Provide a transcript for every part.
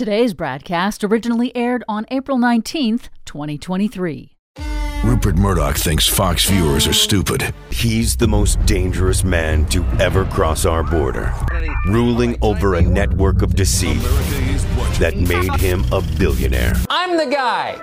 Today's broadcast originally aired on April 19th, 2023. Rupert Murdoch thinks Fox viewers are stupid. He's the most dangerous man to ever cross our border, ruling over a network of deceit that made him a billionaire. I'm the guy.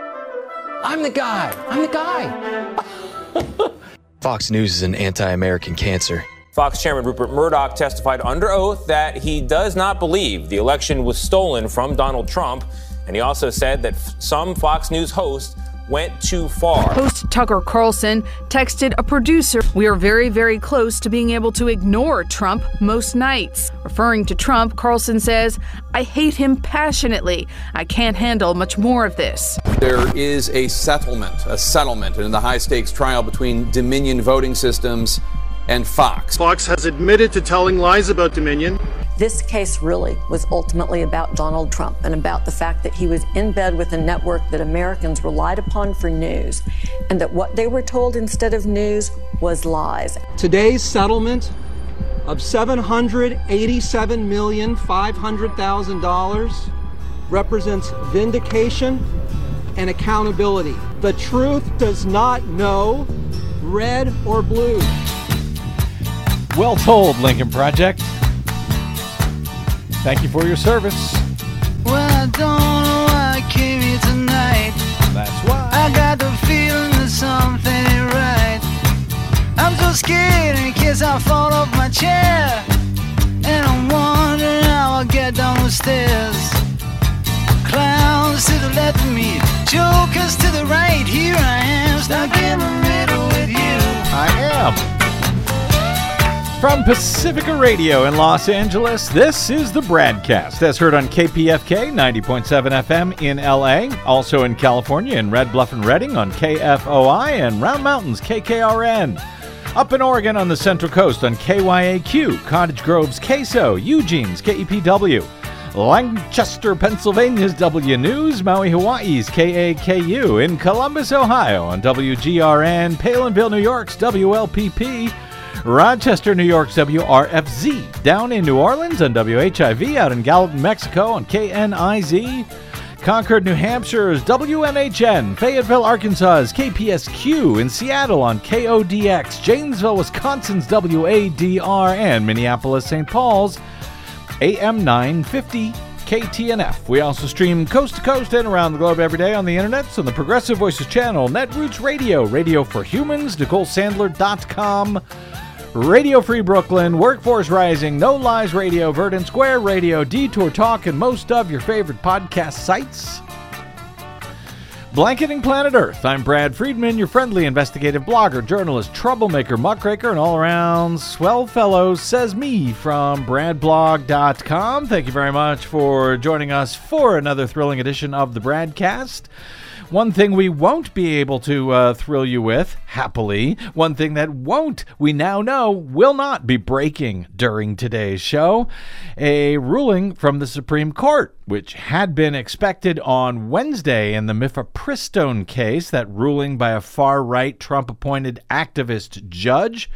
I'm the guy. I'm the guy. Fox News is an anti American cancer. Fox Chairman Rupert Murdoch testified under oath that he does not believe the election was stolen from Donald Trump. And he also said that f- some Fox News hosts went too far. Host Tucker Carlson texted a producer, We are very, very close to being able to ignore Trump most nights. Referring to Trump, Carlson says, I hate him passionately. I can't handle much more of this. There is a settlement, a settlement in the high stakes trial between Dominion voting systems and Fox. Fox has admitted to telling lies about Dominion. This case really was ultimately about Donald Trump and about the fact that he was in bed with a network that Americans relied upon for news, and that what they were told instead of news was lies. Today's settlement of $787,500,000 represents vindication and accountability. The truth does not know red or blue. Well told, Lincoln Project. Thank you for your service. Well, I don't know why I came here tonight. That's why. I got the feeling that something ain't right. I'm so scared in case I fall off my chair. And I'm wondering how I'll get down the stairs. Clowns to the left of me, jokers to the right. Here I am, stuck in the middle with you. I am. From Pacifica Radio in Los Angeles, this is the Bradcast as heard on KPFK 90.7 FM in LA, also in California in Red Bluff and Redding on KFOI and Round Mountains KKRN. Up in Oregon on the Central Coast on KYAQ, Cottage Grove's KSO, Eugene's KEPW, Lancaster, Pennsylvania's W News, Maui, Hawaii's KAKU, in Columbus, Ohio on WGRN, Palenville, New York's WLPP, Rochester, New York's WRFZ, down in New Orleans on WHIV, out in Gallatin, Mexico on KNIZ, Concord, New Hampshire's WMHN, Fayetteville, Arkansas's KPSQ, in Seattle on KODX, Janesville, Wisconsin's WADR, and Minneapolis, St. Paul's AM 950 KTNF. We also stream coast to coast and around the globe every day on the internet on the Progressive Voices channel, Netroots Radio, Radio for Humans, NicoleSandler.com, Radio Free Brooklyn, Workforce Rising, No Lies Radio, Verdant Square Radio, Detour Talk, and most of your favorite podcast sites. Blanketing Planet Earth. I'm Brad Friedman, your friendly investigative blogger, journalist, troublemaker, muckraker, and all around swell fellow, says me from BradBlog.com. Thank you very much for joining us for another thrilling edition of the Bradcast. One thing we won't be able to uh, thrill you with, happily, one thing that won't, we now know, will not be breaking during today's show a ruling from the Supreme Court, which had been expected on Wednesday in the Mifepristone case, that ruling by a far right Trump appointed activist judge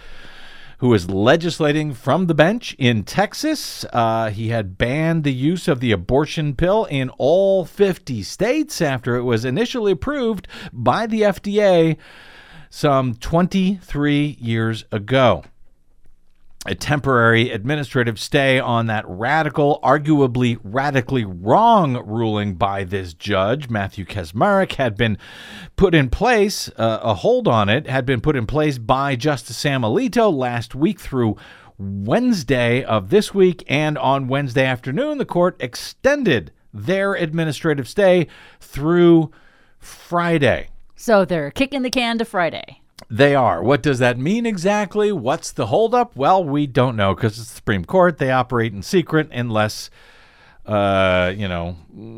who was legislating from the bench in Texas. Uh, he had banned the use of the abortion pill in all 50 states after it was initially approved by the FDA some 23 years ago. A temporary administrative stay on that radical, arguably radically wrong ruling by this judge, Matthew Kacsmaryk, had been put in place. Uh, a hold on it had been put in place by Justice Sam Alito last week through Wednesday of this week. And on Wednesday afternoon, the court extended their administrative stay through Friday. So they're kicking the can to Friday. They are. What does that mean exactly? What's the holdup? Well, we don't know because it's the Supreme Court. They operate in secret unless, uh, you know,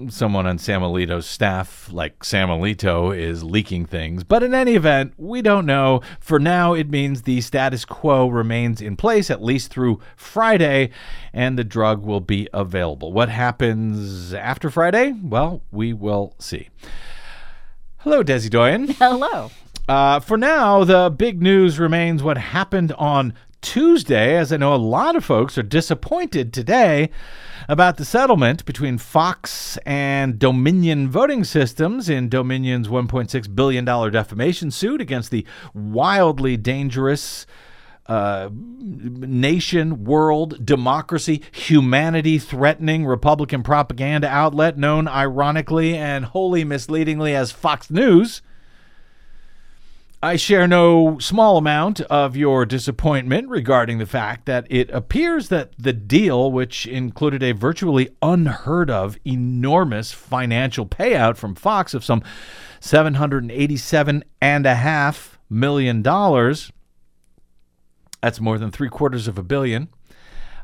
someone on Sam Alito's staff, like Sam Alito, is leaking things. But in any event, we don't know. For now, it means the status quo remains in place at least through Friday, and the drug will be available. What happens after Friday? Well, we will see. Hello, Desi Doyen. Hello. Uh, for now, the big news remains what happened on Tuesday, as I know a lot of folks are disappointed today about the settlement between Fox and Dominion Voting Systems in Dominion's $1.6 billion defamation suit against the wildly dangerous uh, nation, world, democracy, humanity threatening Republican propaganda outlet known ironically and wholly misleadingly as Fox News. I share no small amount of your disappointment regarding the fact that it appears that the deal, which included a virtually unheard of enormous financial payout from Fox of some $787.5 million, that's more than three quarters of a billion.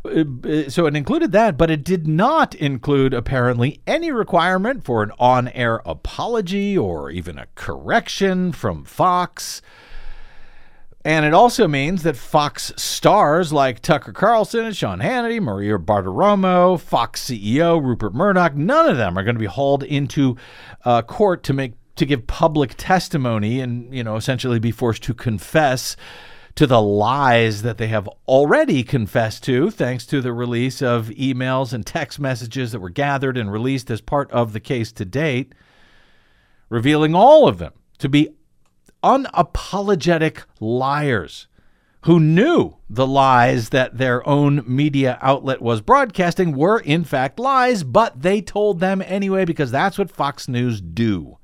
Uh, So it included that, but it did not include apparently any requirement for an on air apology or even a correction from Fox. And it also means that Fox stars like Tucker Carlson, Sean Hannity, Maria Bartiromo, Fox CEO Rupert Murdoch, none of them are going to be hauled into uh, court to make to give public testimony and you know essentially be forced to confess to the lies that they have already confessed to, thanks to the release of emails and text messages that were gathered and released as part of the case to date, revealing all of them to be unapologetic liars who knew the lies that their own media outlet was broadcasting were in fact lies, but they told them anyway because that's what Fox News do.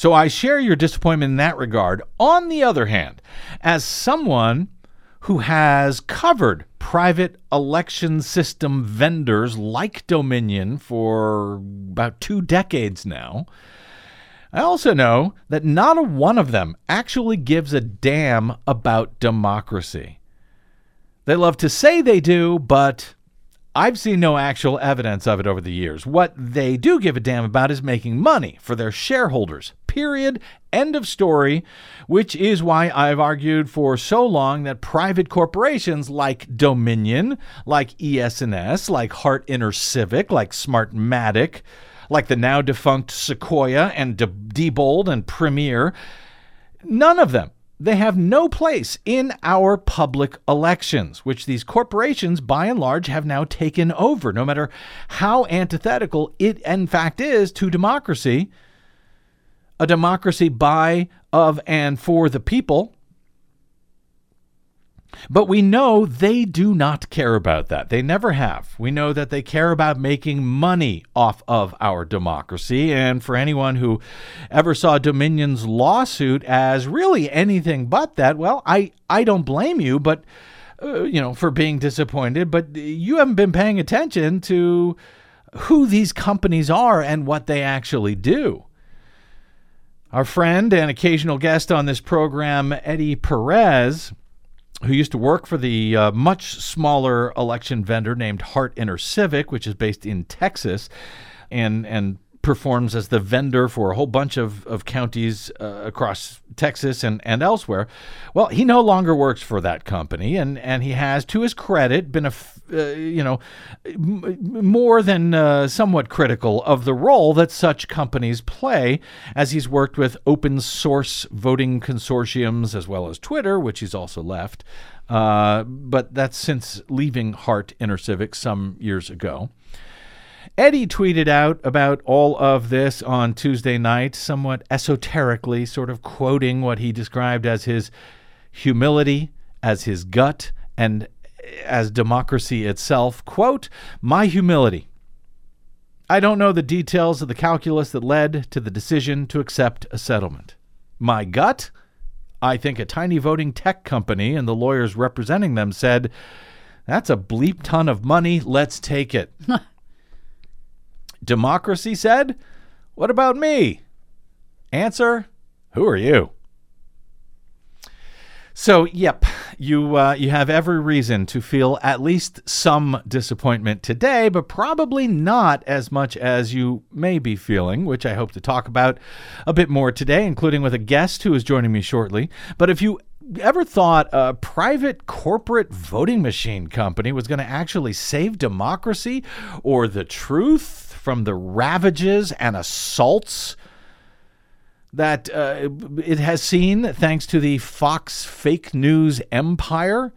So I share your disappointment in that regard. On the other hand, as someone who has covered private election system vendors like Dominion for about two decades now, I also know that not a one of them actually gives a damn about democracy. They love to say they do, but I've seen no actual evidence of it over the years. What they do give a damn about is making money for their shareholders. Period. End of story. Which is why I've argued for so long that private corporations like Dominion, like ES&S, like Hart Intercivic, like Smartmatic, like the now defunct Sequoia and De- Diebold and Premier, none of them they have no place in our public elections, which these corporations, by and large, have now taken over, no matter how antithetical it, in fact, is to democracy. A democracy by, of, and for the people. But we know they do not care about that. They never have. We know that they care about making money off of our democracy. And for anyone who ever saw Dominion's lawsuit as really anything but that, well, I, I don't blame you, but, uh, you know, for being disappointed. But you haven't been paying attention to who these companies are and what they actually do. Our friend and occasional guest on this program, Eddie Perez, who used to work for the uh, much smaller election vendor named Heart Hart Intercivic, which is based in Texas, and and performs as the vendor for a whole bunch of, of counties uh, across Texas and, and elsewhere. Well, he no longer works for that company, and, and he has, to his credit, been a uh, you know m- more than uh, somewhat critical of the role that such companies play, as he's worked with open source voting consortiums as well as Twitter, which he's also left. Uh, but that's since leaving Hart Intercivic some years ago. Eddie tweeted out about all of this on Tuesday night, somewhat esoterically, sort of quoting what he described as his humility, as his gut, and as democracy itself. Quote, My humility. I don't know the details of the calculus that led to the decision to accept a settlement. My gut? I think a tiny voting tech company and the lawyers representing them said, That's a bleep ton of money. Let's take it. Democracy said, What about me? Answer, Who are you? So, yep, you uh, you have every reason to feel at least some disappointment today, but probably not as much as you may be feeling, which I hope to talk about a bit more today, including with a guest who is joining me shortly. But if you ever thought a private corporate voting machine company was going to actually save democracy or the truth from the ravages and assaults that uh, it has seen thanks to the Fox fake news empire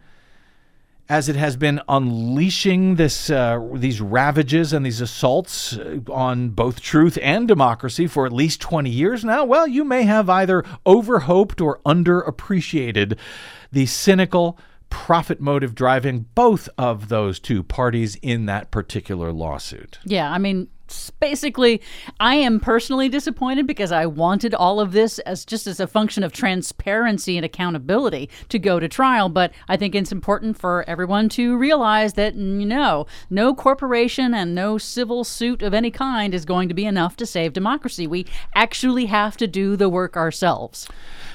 as it has been unleashing this uh, these ravages and these assaults uh, on both truth and democracy for at least 20 years now. Well you may have either overhoped or underappreciated the cynical profit motive driving both of those two parties in that particular lawsuit. Yeah, I mean, basically, I am personally disappointed because I wanted all of this as just as a function of transparency and accountability to go to trial. But I think it's important for everyone to realize that no, no corporation and no civil suit of any kind is going to be enough to save democracy. We actually have to do the work ourselves.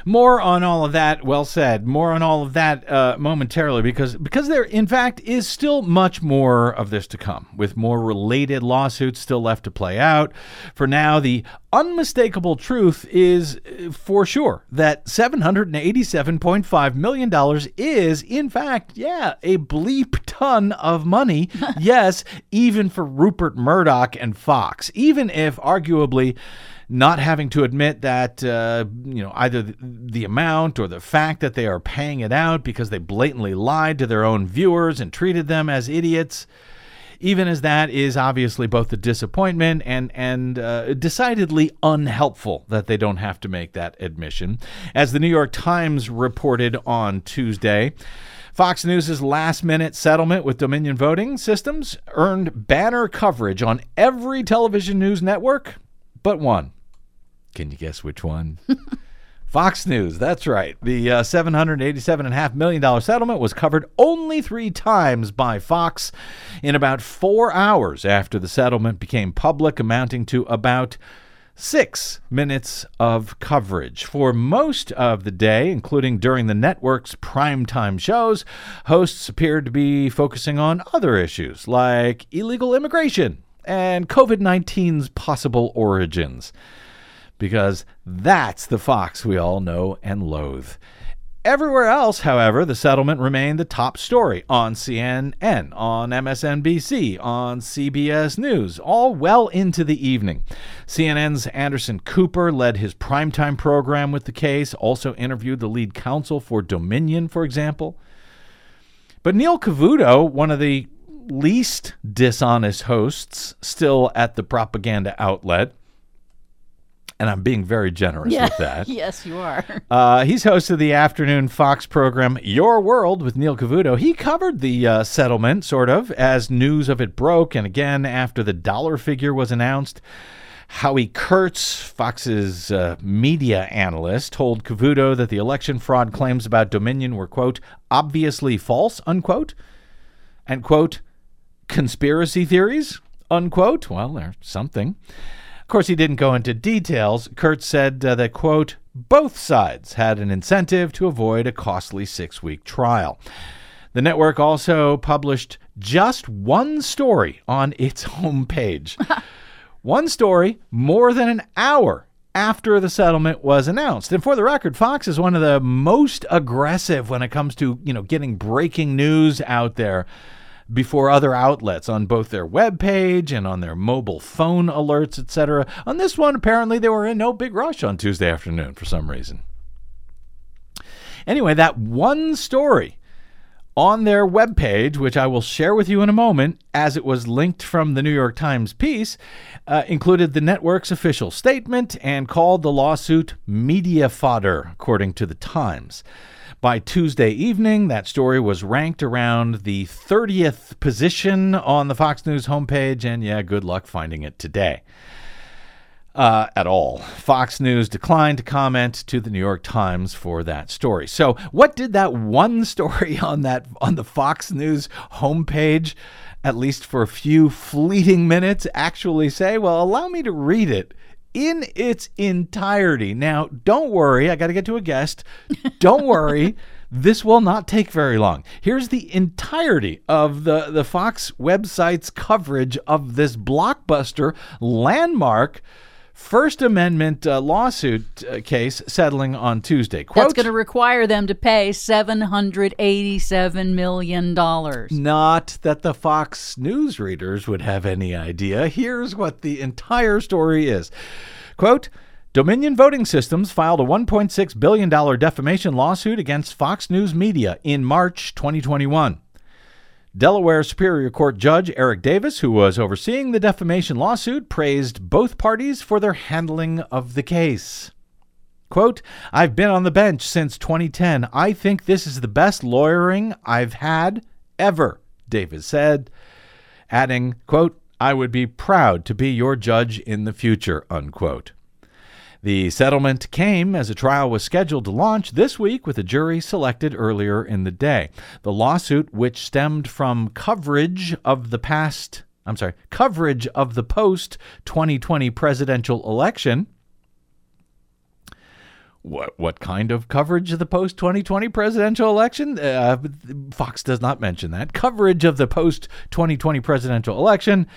More on all of that. Well said. More on all of that uh, momentarily, because because there, in fact, is still much more of this to come, with more related lawsuits still left to play out. For now, the unmistakable truth is, uh, for sure, that seven hundred and eighty-seven point five million dollars is, in fact, yeah, a bleep ton of money. yes, even for Rupert Murdoch and Fox, even if arguably not having to admit that uh, you know either the, amount or the fact that they are paying it out because they blatantly lied to their own viewers and treated them as idiots. Even as that is obviously both a disappointment and and uh, decidedly unhelpful that they don't have to make that admission, as the New York Times reported on Tuesday. Fox News' last minute settlement with Dominion Voting Systems earned banner coverage on every television news network but one. Can you guess which one? Fox News, that's right. The uh, $787.5 million settlement was covered only three times by Fox in about four hours after the settlement became public, amounting to about six minutes of coverage. For most of the day, including during the network's primetime shows, hosts appeared to be focusing on other issues like illegal immigration and COVID 19's possible origins because that's the Fox we all know and loathe. Everywhere else, however, the settlement remained the top story on CNN, on MSNBC, on CBS News, all well into the evening. CNN's Anderson Cooper led his primetime program with the case, also interviewed the lead counsel for Dominion, for example. But Neil Cavuto, one of the least dishonest hosts still at the propaganda outlet, and I'm being very generous with that. yes, you are. Uh, he's host of the afternoon Fox program Your World with Neil Cavuto. He covered the uh, settlement, sort of, as news of it broke, and again after the dollar figure was announced. Howie Kurtz, Fox's uh, media analyst, told Cavuto that the election fraud claims about Dominion were, quote, obviously false, unquote, and, quote, conspiracy theories, unquote. Well, there's something. Of course, he didn't go into details. Kurtz said uh, that, quote, both sides had an incentive to avoid a costly six week trial. The network also published just one story on its homepage. one story more than an hour after the settlement was announced. And for the record, Fox is one of the most aggressive when it comes to, you know, getting breaking news out there before other outlets on both their web page and on their mobile phone alerts, etc. On this one, apparently they were in no big rush on Tuesday afternoon for some reason. Anyway, that one story on their webpage, which I will share with you in a moment, as it was linked from the New York Times piece, uh, included the network's official statement and called the lawsuit media fodder, according to the Times. By Tuesday evening, that story was ranked around the 30th position on the Fox News homepage, and yeah, good luck finding it today. Uh, at all. Fox News declined to comment to the New York Times for that story. So, what did that one story on that on the Fox News homepage, at least for a few fleeting minutes, actually say? Well, allow me to read it in its entirety. Now, don't worry, I got to get to a guest. Don't worry. This will not take very long. Here's the entirety of the, the Fox website's coverage of this blockbuster landmark First Amendment uh, lawsuit uh, case settling on Tuesday. Quote, That's going to require them to pay $787 million. Not that the Fox News readers would have any idea. Here's what the entire story is. Quote, Dominion Voting Systems filed a $1.6 billion defamation lawsuit against Fox News Media in March 2021. Delaware Superior Court Judge Eric Davis, who was overseeing the defamation lawsuit, praised both parties for their handling of the case. Quote, I've been on the bench since 2010. I think this is the best lawyering I've had ever, Davis said, adding, quote, I would be proud to be your judge in the future, unquote. The settlement came as a trial was scheduled to launch this week with a jury selected earlier in the day. The lawsuit, which stemmed from coverage of the past, I'm sorry, coverage of the post 2020 presidential election, what what kind of coverage of the post 2020 presidential election? Uh, Fox does not mention that. Coverage of the post 2020 presidential election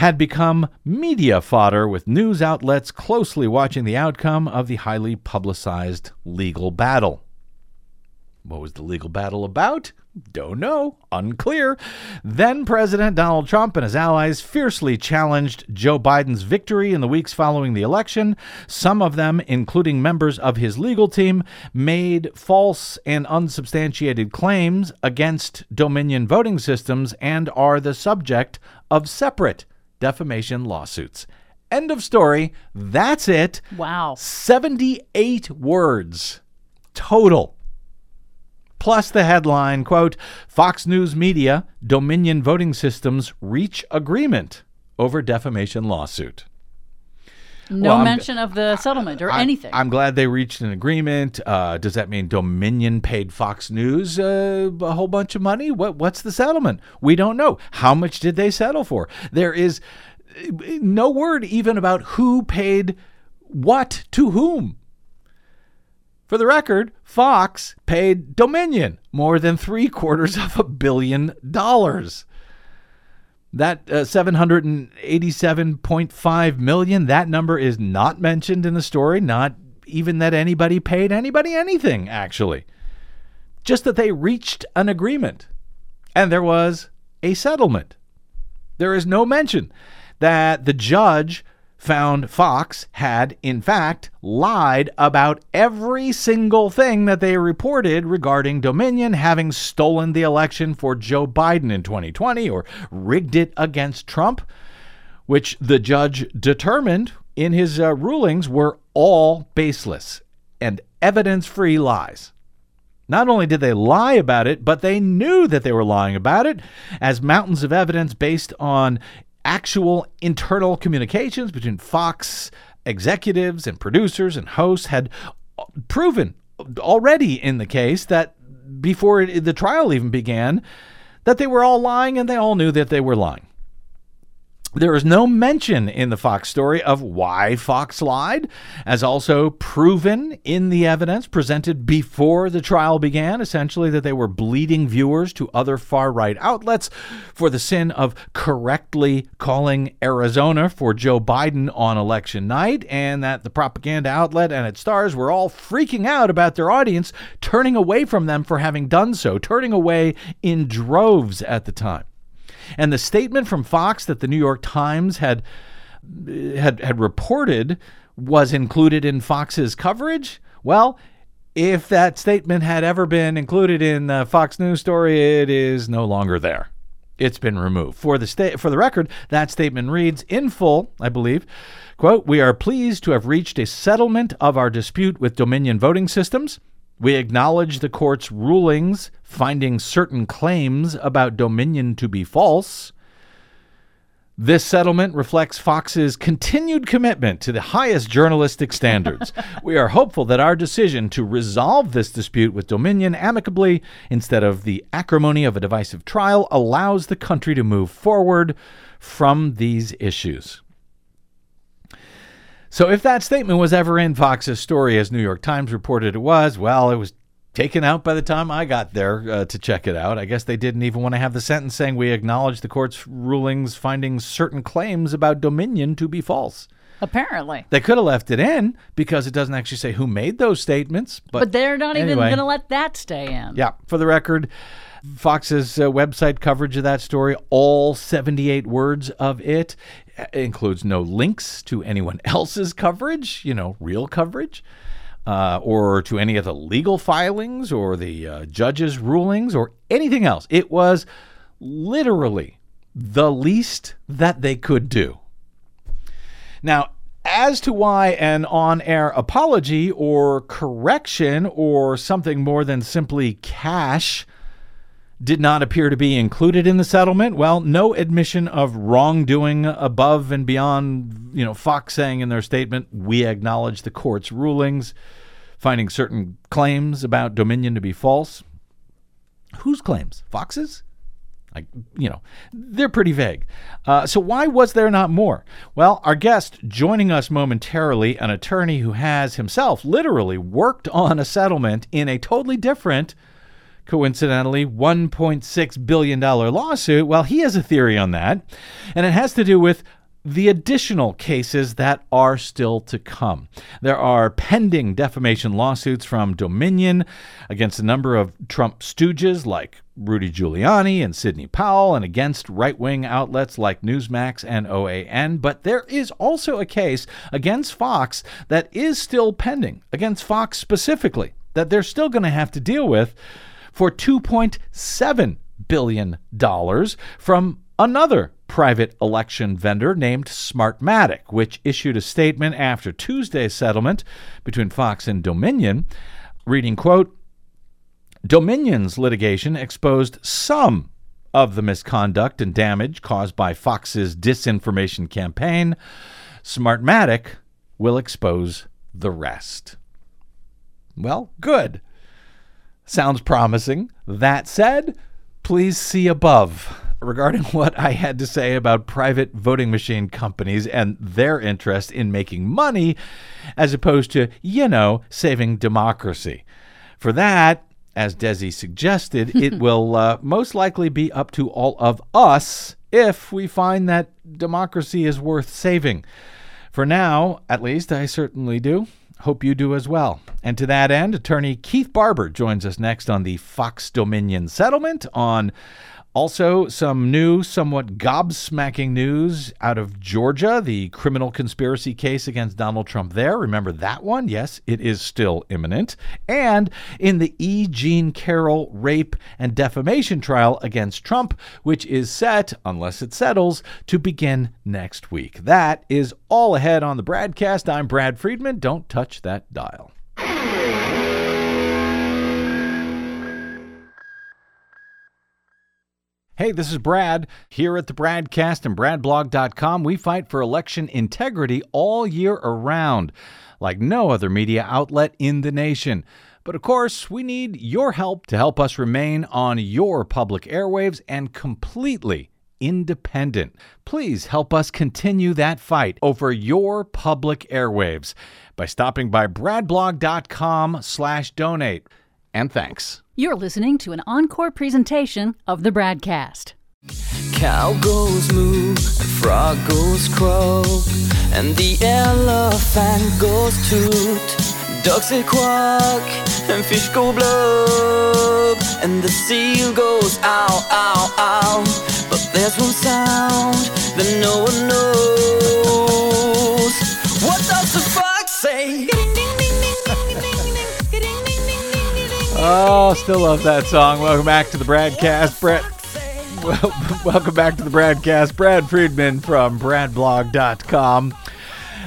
had become media fodder with news outlets closely watching the outcome of the highly publicized legal battle. What was the legal battle about? Don't know. Unclear. Then President Donald Trump and his allies fiercely challenged Joe Biden's victory in the weeks following the election. Some of them, including members of his legal team, made false and unsubstantiated claims against Dominion voting systems and are the subject of separate defamation lawsuits. End of story. That's it. Wow. 78 words total plus the headline quote fox news media dominion voting systems reach agreement over defamation lawsuit no well, mention of the settlement or I'm, anything. I'm glad they reached an agreement. Uh, does that mean Dominion paid Fox News uh, a whole bunch of money? What What's the settlement? We don't know. How much did they settle for? There is no word even about who paid what to whom. For the record, Fox paid Dominion more than three quarters of a billion dollars. That uh, 787.5 million, that number is not mentioned in the story, not even that anybody paid anybody anything, actually. Just that they reached an agreement and there was a settlement. There is no mention that the judge found Fox had, in fact, lied about every single thing that they reported regarding Dominion having stolen the election for Joe Biden in 2020 or rigged it against Trump, which the judge determined in his uh, rulings were all baseless and evidence free lies. Not only did they lie about it, but they knew that they were lying about it, as mountains of evidence based on actual internal communications between Fox executives and producers and hosts had proven already in the case that before the trial even began that they were all lying and they all knew that they were lying. There is no mention in the Fox story of why Fox lied, as also proven in the evidence presented before the trial began, essentially that they were bleeding viewers to other far right outlets for the sin of correctly calling Arizona for Joe Biden on election night, and that the propaganda outlet and its stars were all freaking out about their audience turning away from them for having done so, turning away in droves at the time. And the statement from Fox that the New York Times had had had reported was included in Fox's coverage. Well, if that statement had ever been included in the Fox News story, it is no longer there. It's been removed. For the sta- for the record, that statement reads in full, I believe, quote, "We are pleased to have reached a settlement of our dispute with Dominion Voting Systems." We acknowledge the court's rulings finding certain claims about Dominion to be false. This settlement reflects Fox's continued commitment to the highest journalistic standards. we are hopeful that our decision to resolve this dispute with Dominion amicably instead of the acrimony of a divisive trial allows the country to move forward from these issues. So if that statement was ever in Fox's story, as New York Times reported it was, well, it was taken out by the time I got there uh, to check it out. I guess they didn't even want to have the sentence saying we acknowledge the court's rulings finding certain claims about Dominion to be false. Apparently. They could have left it in because it doesn't actually say who made those statements. But, But, they're not even going to let that stay in. Yeah, for the record, Fox's uh, website coverage of that story, all 78 words of it, includes no links to anyone else's coverage, you know, real coverage, uh, or to any of the legal filings or the uh, judge's rulings or anything else. It was literally the least that they could do. Now, as to why an on air apology or correction or something more than simply cash did not appear to be included in the settlement, well, no admission of wrongdoing above and beyond, you know, Fox saying in their statement, we acknowledge the court's rulings, finding certain claims about Dominion to be false. Whose claims? Fox's? Like, you know, they're pretty vague. Uh, so, why was there not more? Well, our guest joining us momentarily, an attorney who has himself literally worked on a settlement in a totally different, coincidentally, $1.6 billion lawsuit. Well, he has a theory on that, and it has to do with the additional cases that are still to come. There are pending defamation lawsuits from Dominion against a number of Trump stooges like Rudy Giuliani and Sidney Powell, and against right wing outlets like Newsmax and OAN. But there is also a case against Fox that is still pending, against Fox specifically, that they're still going to have to deal with for $2.7 billion from another private election vendor named Smartmatic, which issued a statement after Tuesday's settlement between Fox and Dominion, reading, quote, Dominion's litigation exposed some of the misconduct and damage caused by Fox's disinformation campaign. Smartmatic will expose the rest. Well, good. Sounds promising. That said, please see above regarding what I had to say about private voting machine companies and their interest in making money as opposed to, you know, saving democracy. For that, as Desi suggested, it will uh, most likely be up to all of us if we find that democracy is worth saving. For now, at least, I certainly do. Hope you do as well. And to that end, attorney Keith Barber joins us next on the Fox Dominion settlement on also, some new, somewhat gobsmacking news out of Georgia, the criminal conspiracy case against Donald Trump there. Remember that one? Yes, it is still imminent. And in the E. Jean Carroll rape and defamation trial against Trump, which is set, unless it settles, to begin next week. That is all ahead on the Bradcast. I'm Brad Friedman. Don't touch that dial. Hey, this is Brad. Here at the Bradcast and BradBlog.com, we fight for election integrity all year around, like no other media outlet in the nation. But of course, we need your help to help us remain on your public airwaves and completely independent. Please help us continue that fight over your public airwaves by stopping by bradblog.com slash donate. And thanks. You're listening to an encore presentation of the Bradcast. Cow goes moo, frog goes croak, and the elephant goes toot. Ducks say quack, and fish go blub, and the seal goes ow, ow, ow. But there's one sound that no one knows. What does the fox say? Oh, still love that song. Welcome back to the Bradcast, Brett. Well, welcome back to the Bradcast, Brad Friedman from BradBlog.com.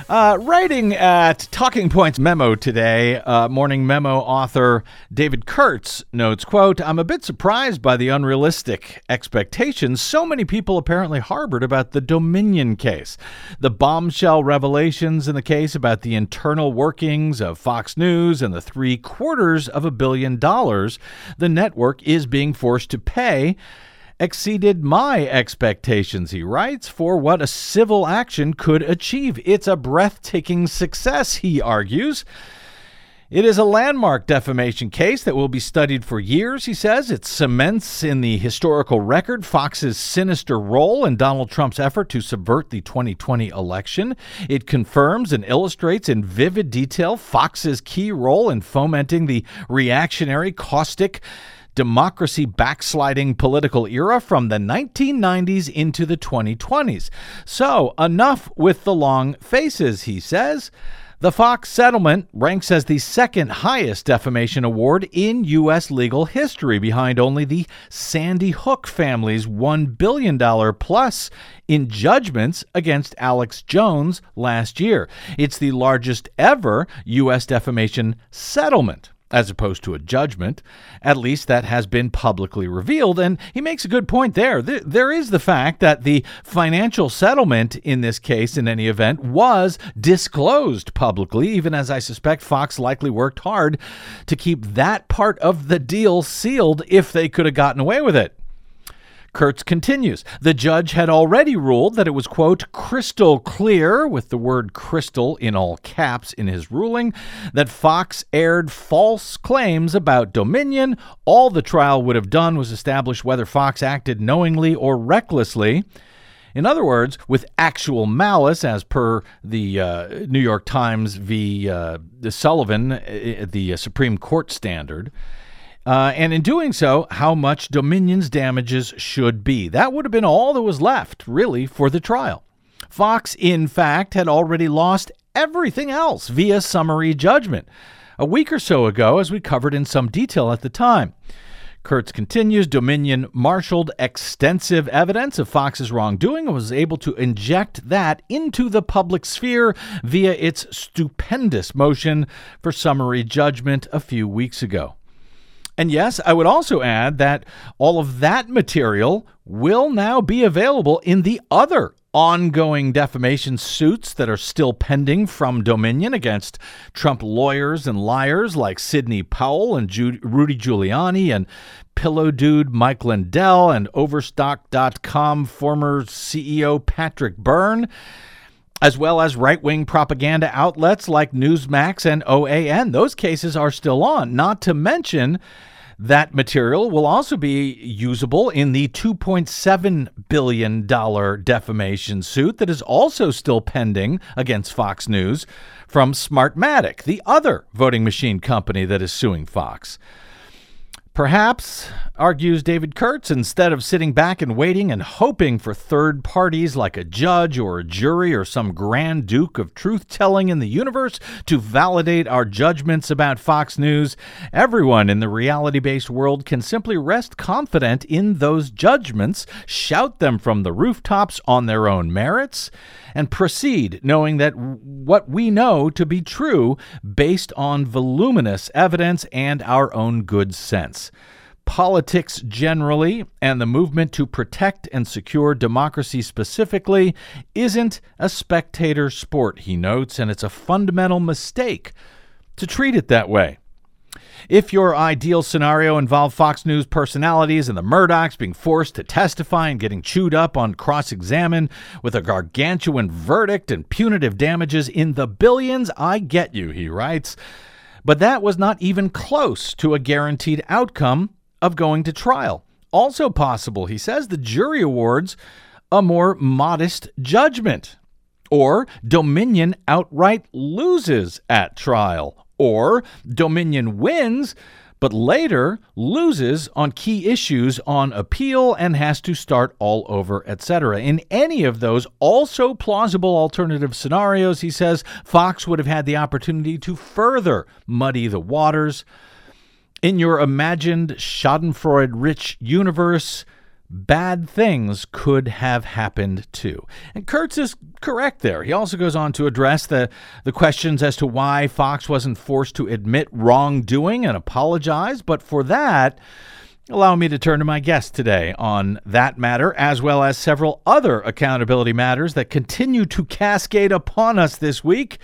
Uh, writing at Talking Points Memo today, uh, Morning Memo author David Kurtz notes, quote, I'm a bit surprised by the unrealistic expectations so many people apparently harbored about the Dominion case. The bombshell revelations in the case about the internal workings of Fox News and the three quarters of a billion dollars the network is being forced to pay exceeded my expectations, he writes, for what a civil action could achieve. It's a breathtaking success, he argues. It is a landmark defamation case that will be studied for years, he says. It cements in the historical record Fox's sinister role in Donald Trump's effort to subvert the 2020 election. It confirms and illustrates in vivid detail Fox's key role in fomenting the reactionary, caustic, democracy backsliding political era from the 1990s into the 2020s. So, enough with the long faces, he says. The Fox settlement ranks as the second highest defamation award in U.S. legal history, behind only the Sandy Hook family's $1 billion plus in judgments against Alex Jones last year. It's the largest ever U.S. defamation settlement as opposed to a judgment. At least that has been publicly revealed. And he makes a good point there. There is the fact that the financial settlement in this case, in any event, was disclosed publicly, even as I suspect Fox likely worked hard to keep that part of the deal sealed if they could have gotten away with it. Kurtz continues. The judge had already ruled that it was, quote, crystal clear, with the word crystal in all caps in his ruling, that Fox aired false claims about Dominion. All the trial would have done was establish whether Fox acted knowingly or recklessly. In other words, with actual malice, as per the uh, New York Times v. Uh, Sullivan, uh, the Supreme Court standard. Uh, and in doing so, how much Dominion's damages should be. That would have been all that was left, really, for the trial. Fox, in fact, had already lost everything else via summary judgment a week or so ago, as we covered in some detail at the time. Kurtz continues Dominion marshaled extensive evidence of Fox's wrongdoing and was able to inject that into the public sphere via its stupendous motion for summary judgment a few weeks ago. And yes, I would also add that all of that material will now be available in the other ongoing defamation suits that are still pending from Dominion against Trump lawyers and liars like Sidney Powell and Rudy Giuliani and Pillow Dude Mike Lindell and Overstock.com former CEO Patrick Byrne as well as right wing propaganda outlets like Newsmax and OAN. Those cases are still on, not to mention. That material will also be usable in the $2.7 billion defamation suit that is also still pending against Fox News from Smartmatic, the other voting machine company that is suing Fox. Perhaps, argues David Kurtz, instead of sitting back and waiting and hoping for third parties like a judge or a jury or some grand duke of truth telling in the universe to validate our judgments about Fox News, everyone in the reality based world can simply rest confident in those judgments, shout them from the rooftops on their own merits, and proceed knowing that what we know to be true based on voluminous evidence and our own good sense. Politics generally, and the movement to protect and secure democracy specifically, isn't a spectator sport, he notes, and it's a fundamental mistake to treat it that way. If your ideal scenario involved Fox News personalities and the Murdochs being forced to testify and getting chewed up on cross examine with a gargantuan verdict and punitive damages in the billions, I get you, he writes. But that was not even close to a guaranteed outcome of going to trial. Also possible, he says, the jury awards a more modest judgment. Or Dominion outright loses at trial or Dominion wins, but later loses on key issues on appeal and has to start all over, etc. In any of those also plausible alternative scenarios, he says, Fox would have had the opportunity to further muddy the waters. In your imagined Schadenfreude rich universe, bad things could have happened too. And Kurtz is correct there. He also goes on to address the, the questions as to why Fox wasn't forced to admit wrongdoing and apologize. But for that, allow me to turn to my guest today on that matter, as well as several other accountability matters that continue to cascade upon us this week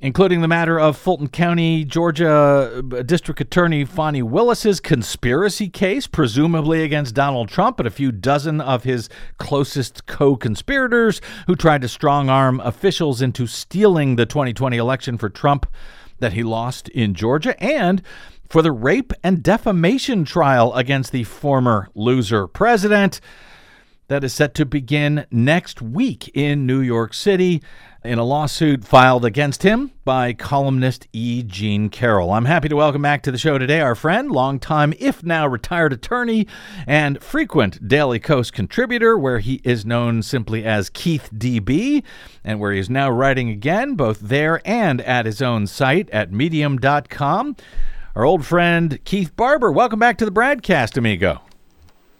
including the matter of Fulton County, Georgia uh, District Attorney Fani Willis's conspiracy case, presumably against Donald Trump and a few dozen of his closest co-conspirators who tried to strong arm officials into stealing the 2020 election for Trump that he lost in Georgia and for the rape and defamation trial against the former loser president that is set to begin next week in New York City in a lawsuit filed against him by columnist E. Jean Carroll. I'm happy to welcome back to the show today our friend, longtime, if now retired attorney, and frequent Daily Kos contributor, where he is known simply as Keith DB, and where he is now writing again, both there and at his own site at medium.com. Our old friend Keith Barber. Welcome back to the Bradcast, amigo.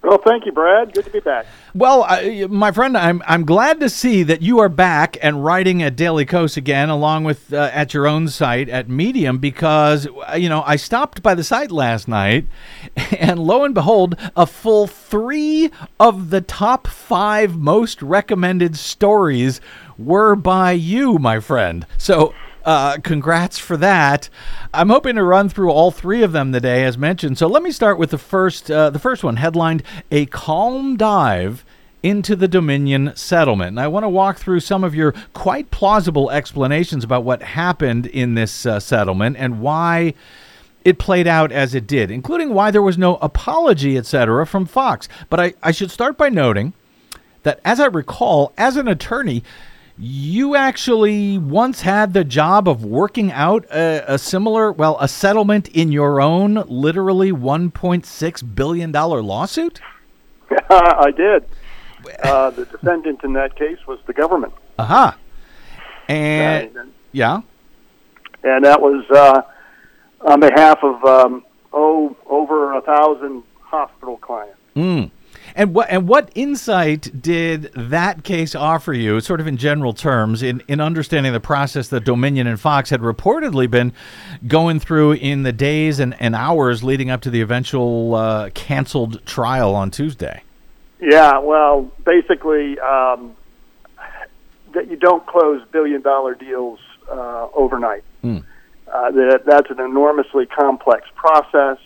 Well, thank you, Brad. Good to be back. Well, I, my friend, I'm I'm glad to see that you are back and writing at Daily Kos again, along with uh, at your own site at Medium, because uh, you know I stopped by the site last night, and lo and behold, a full three of the top five most recommended stories were by you, my friend. So uh, congrats for that. I'm hoping to run through all three of them today, as mentioned. So let me start with the first. Uh, the first one, headlined "A Calm Dive." Into the Dominion settlement. And I want to walk through some of your quite plausible explanations about what happened in this uh, settlement and why it played out as it did, including why there was no apology, etc., from Fox. But I, I should start by noting that, as I recall, as an attorney, you actually once had the job of working out a, a, similar, well, a settlement in your own literally $1.6 billion lawsuit? I did. Uh, the defendant in that case was the government. Aha. Uh-huh. And, and, yeah. And that was uh, on behalf of, um, oh, over a thousand hospital clients. Mm. And what and what insight did that case offer you, sort of in general terms, in, in understanding the process that Dominion and Fox had reportedly been going through in the days and, and hours leading up to the eventual uh, canceled trial on Tuesday? Yeah, well, basically, um, that you don't close billion dollar deals uh, overnight. Mm. Uh, that that's an enormously complex process.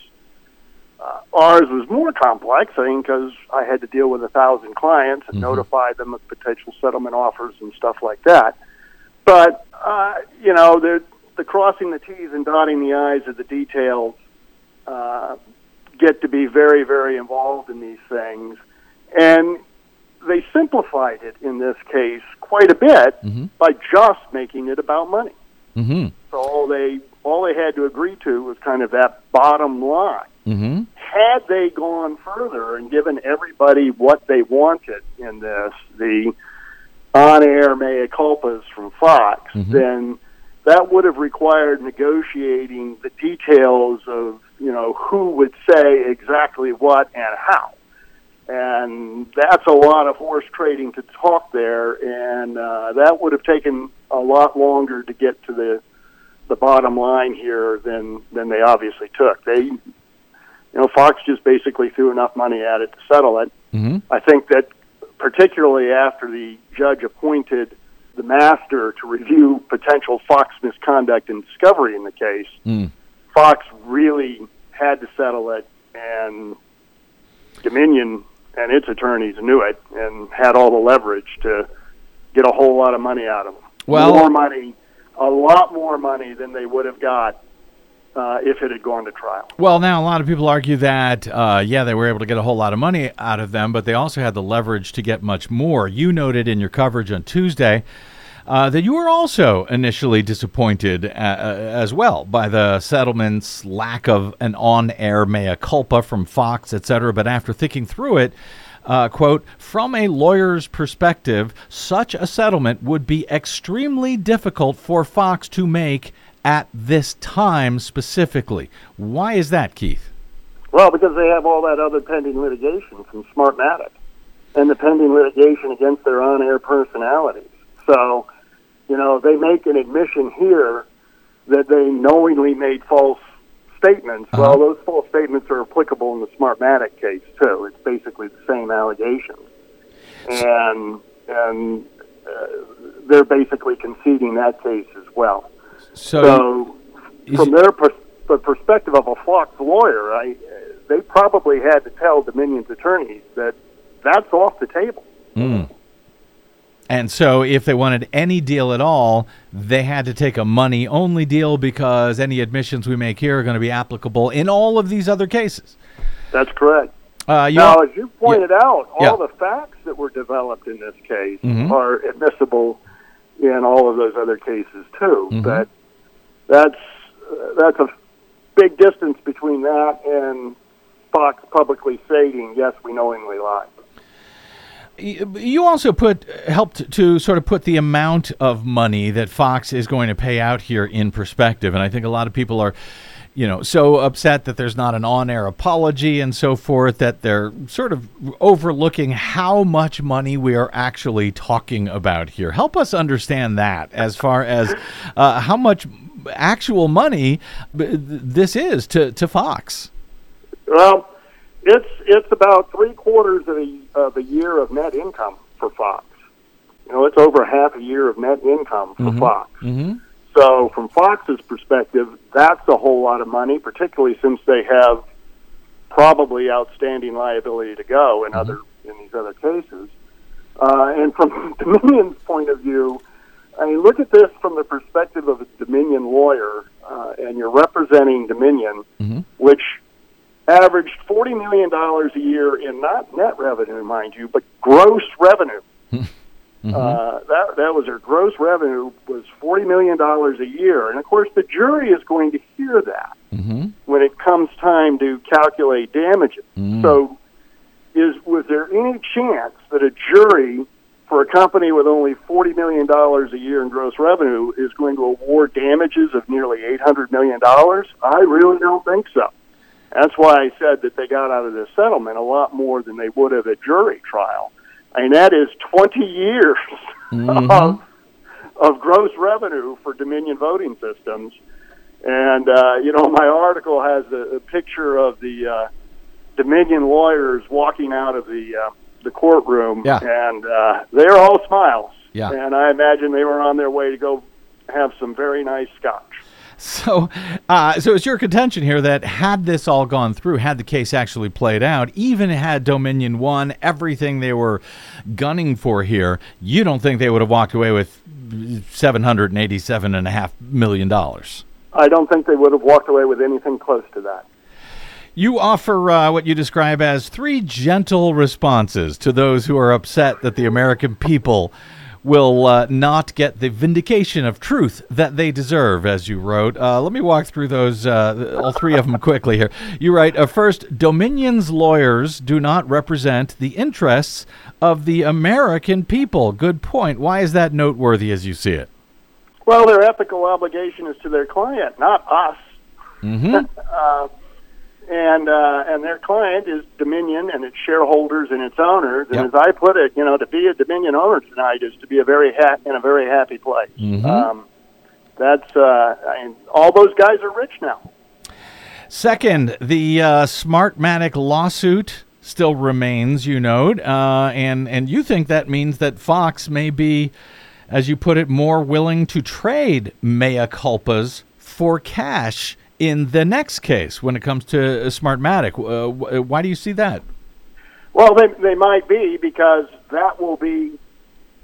Uh, ours was more complex, I think, because I had to deal with a thousand clients and mm-hmm. notify them of potential settlement offers and stuff like that. But uh, you know, the the crossing the T's and dotting the I's of the details uh, get to be very, very involved in these things, and they simplified it in this case quite a bit mm-hmm. by just making it about money. Mm-hmm. So all they all they had to agree to was kind of that bottom line. Mm-hmm. Had they gone further and given everybody what they wanted in this, the on-air mea culpas from Fox, Mhm. then that would have required negotiating the details of you know who would say exactly what and how. And that's a lot of horse trading to talk there, and uh, that would have taken a lot longer to get to the the bottom line here than than they obviously took. They, you know, Fox just basically threw enough money at it to settle it. Mm-hmm. I think that particularly after the judge appointed the master to review potential Fox misconduct and discovery in the case, Mm. Fox really had to settle it, and Dominion and its attorneys knew it and had all the leverage to get a whole lot of money out of them. Well- more money, a lot more money than they would have got uh, if it had gone to trial. Well, now a lot of people argue that, uh, yeah, they were able to get a whole lot of money out of them, but they also had the leverage to get much more. You noted in your coverage on Tuesday uh, that you were also initially disappointed uh, as well by the settlement's lack of an on-air mea culpa from Fox, et cetera. But after thinking through it, uh, quote, from a lawyer's perspective, such a settlement would be extremely difficult for Fox to make at this time specifically. Why is that, Keith? Well, because they have all that other pending litigation from Smartmatic and the pending litigation against their on-air personalities. So, you know, they make an admission here that they knowingly made false statements. Uh-huh. Well, those false statements are applicable in the Smartmatic case too. It's basically the same allegations, and and uh, they're basically conceding that case as well. So, from their pers- the perspective of a Fox lawyer, I, they probably had to tell Dominion's attorneys that that's off the table. Mm. And so, if they wanted any deal at all, they had to take a money only deal because any admissions we make here are going to be applicable in all of these other cases. That's correct. Uh, you now, as you pointed out, all Yeah. the facts that were developed in this case Mhm. are admissible in all of those other cases too. Mhm. But that's that's a big distance between that and Fox publicly stating, "Yes, we knowingly lied." You also put helped to sort of put the amount of money that Fox is going to pay out here in perspective, and I think a lot of people are, you know, so upset that there's not an on-air apology and so forth that they're sort of overlooking how much money we are actually talking about here. Help us understand that as far as uh, how much actual money this is to to Fox. Well, it's it's about three quarters of a of a year of net income for Fox. You know, it's over half a year of net income for Fox. Mm-hmm. So, from Fox's perspective, that's a whole lot of money, particularly since they have probably outstanding liability to go in other in these other cases. Uh, and from Dominion's point of view, I mean, look at this from the perspective of a Dominion lawyer, uh, and you're representing Dominion, which averaged forty million dollars a year in not net revenue, mind you, but gross revenue. Uh, that that was their gross revenue was forty million dollars a year, and of course the jury is going to hear that Mm-hmm. when it comes time to calculate damages. So, is was there any chance that a jury for a company with only forty million dollars a year in gross revenue is going to award damages of nearly eight hundred million dollars? I really don't think so. That's why I said that they got out of this settlement a lot more than they would have at a jury trial. And that is 20 years of, of gross revenue for Dominion voting systems. And, uh, you know, my article has a, a picture of the uh, Dominion lawyers walking out of the, uh, the courtroom, Yeah. and uh, they're all smiles. Yeah. And I imagine they were on their way to go have some very nice scotch. So, uh, so it's your contention here that had this all gone through, had the case actually played out, even had Dominion won everything they were gunning for here, you don't think they would have walked away with seven hundred and eighty-seven and a half million dollars? I don't think they would have walked away with anything close to that. You offer uh, what you describe as three gentle responses to those who are upset that the American people will uh, not get the vindication of truth that they deserve, as you wrote. Uh, let me walk through those, uh, all three of them quickly here. You write uh, first, Dominion's lawyers do not represent the interests of the American people. Good point. Why is that noteworthy as you see it? Well, their ethical obligation is to their client, not us. Mm-hmm. and uh, and their client is Dominion and its shareholders and its owners. And Yep. as I put it, you know, to be a Dominion owner tonight is to be a very ha- in a very happy place. Mhm. Um, that's uh, I mean, all those guys are rich now. Second, the uh, Smartmatic lawsuit still remains, you note, uh, and and you think that means that Fox may be, as you put it, more willing to trade mea culpas for cash in the next case when it comes to uh, Smartmatic. Uh, why do you see that? Well, they they might be because that will be,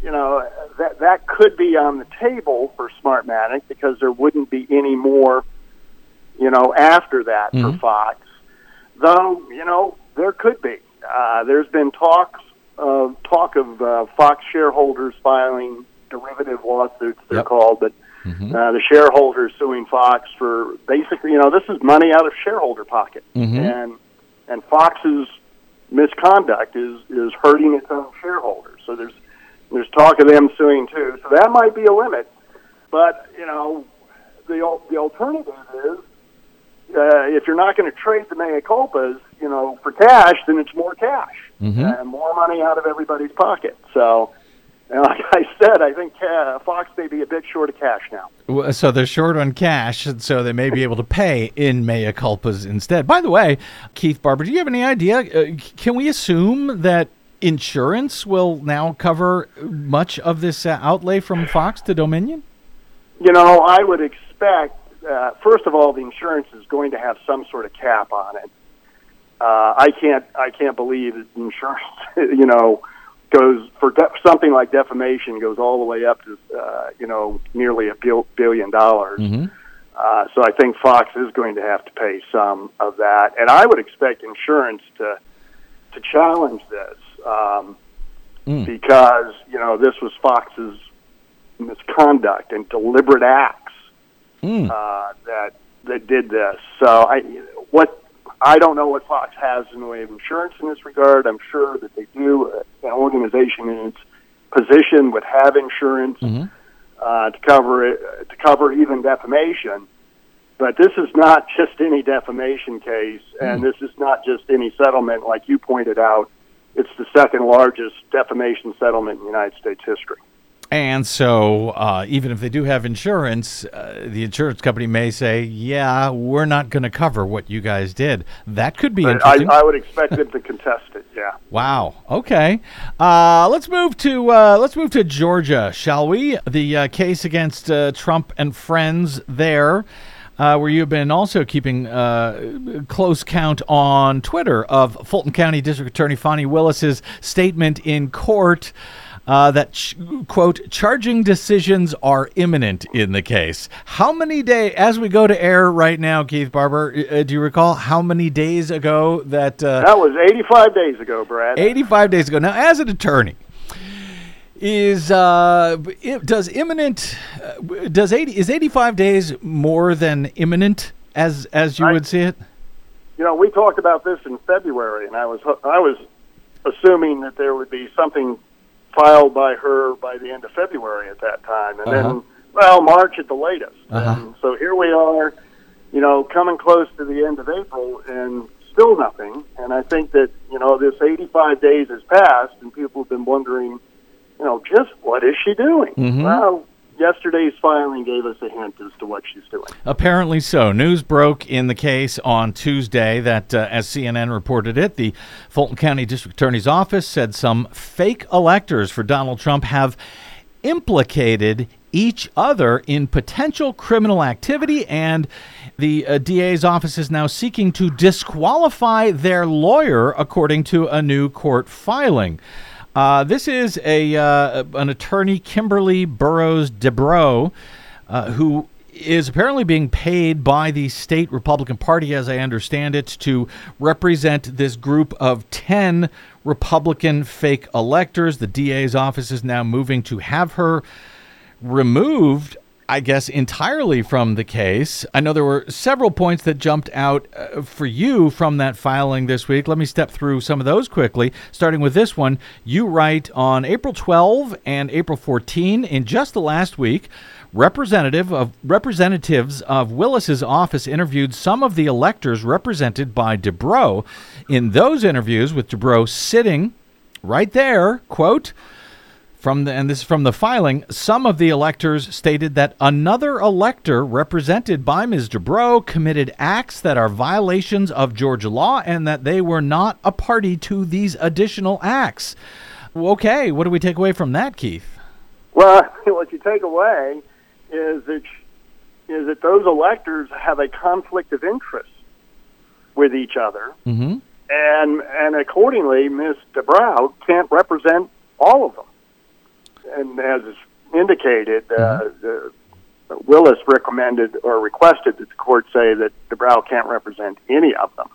you know, that that could be on the table for Smartmatic because there wouldn't be any more, you know, after that for Mhm. Fox. Though, you know, there could be. Uh, there's been talks of talk of uh, Fox shareholders filing derivative lawsuits. They're Yep. called, but. Uh, the shareholders suing Fox for basically, you know, this is money out of shareholder pocket, Mhm. and and Fox's misconduct is is hurting its own shareholders. So there's there's talk of them suing too. So that might be a limit. But you know, the the alternative is uh, if you're not going to trade the mea culpas, you know, for cash, then it's more cash Mhm. and more money out of everybody's pocket. So. And like I said, I think uh, Fox may be a bit short of cash now. W- So they're short on cash, and so they may be able to pay in mea culpas instead. By the way, Keith Barber, do you have any idea? Uh, can we assume that insurance will now cover much of this uh, outlay from Fox to Dominion? You know, I would expect, uh, first of all, the insurance is going to have some sort of cap on it. Uh, I can't, I can't believe insurance, you know, goes for de- something like defamation goes all the way up to uh, you know nearly a bil- billion dollars. Mm-hmm. Uh, so I think Fox is going to have to pay some of that, and I would expect insurance to to challenge this um, Mm. because you know this was Fox's misconduct and deliberate acts Mm. uh, that that did this. So I what I don't know what Fox has in the way of insurance in this regard. I'm sure that they do. An organization in its position would have insurance Mm-hmm. uh, to cover it to cover even defamation. But this is not just any defamation case, and this is not just any settlement, like you pointed out. It's the second largest defamation settlement in United States history. And so, uh, even if they do have insurance, uh, the insurance company may say, "Yeah, we're not going to cover what you guys did." That could be I. I would expect them to contest it. Yeah. Wow. Okay. Uh, let's move to uh, let's move to Georgia, shall we? The uh, case against uh, Trump and friends there, uh, where you've been also keeping uh, close count on Twitter of Fulton County District Attorney Fani Willis's statement in court. Uh, that ch- quote charging decisions are imminent in the case. How many days as we go to air right now, Keith Barber? Uh, do you recall how many days ago that uh, That was 85 days ago, Brad. 85 days ago. Now, as an attorney, is uh, does imminent uh, does 80 is 85 days more than imminent as as you would see it? You know, we talked about this in February, and I was I was assuming that there would be something filed by her by the end of February at that time, and Uh-huh. then well, March at the latest. Uh-huh. And so here we are, you know, coming close to the end of April, and still nothing. And I think that you know this 85 days has passed, and people have been wondering, you know, just what is she doing? Mhm. Well, yesterday's filing gave us a hint as to what she's doing. Apparently so. News broke in the case on Tuesday that, uh, as CNN reported it, the Fulton County District Attorney's Office said some fake electors for Donald Trump have implicated each other in potential criminal activity, and the uh, DA's office is now seeking to disqualify their lawyer, according to a new court filing. Uh, this is a uh, an attorney, Kimberly Burrows DeBrow, uh, who is apparently being paid by the state Republican Party, as I understand it, to represent this group of 10 Republican fake electors. The DA's office is now moving to have her removed, I guess, entirely from the case. I know there were several points that jumped out uh, for you from that filing this week. Let me step through some of those quickly, starting with this one. You write on April 12 and April 14, in just the last week, representative of representatives of Willis's office interviewed some of the electors represented by DeBrow. In those interviews with DeBrow sitting right there, quote, from the, and this is from the filing, some of the electors stated that another elector represented by Ms. DeBrow committed acts that are violations of Georgia law and that they were not a party to these additional acts. Okay, what do we take away from that, Keith? Well, what you take away is that is that those electors have a conflict of interest with each other, Mm-hmm. and and accordingly, Ms. DeBrow can't represent all of them. And as is indicated, uh, the, Willis recommended or requested that the court say that DeBrow can't represent any of them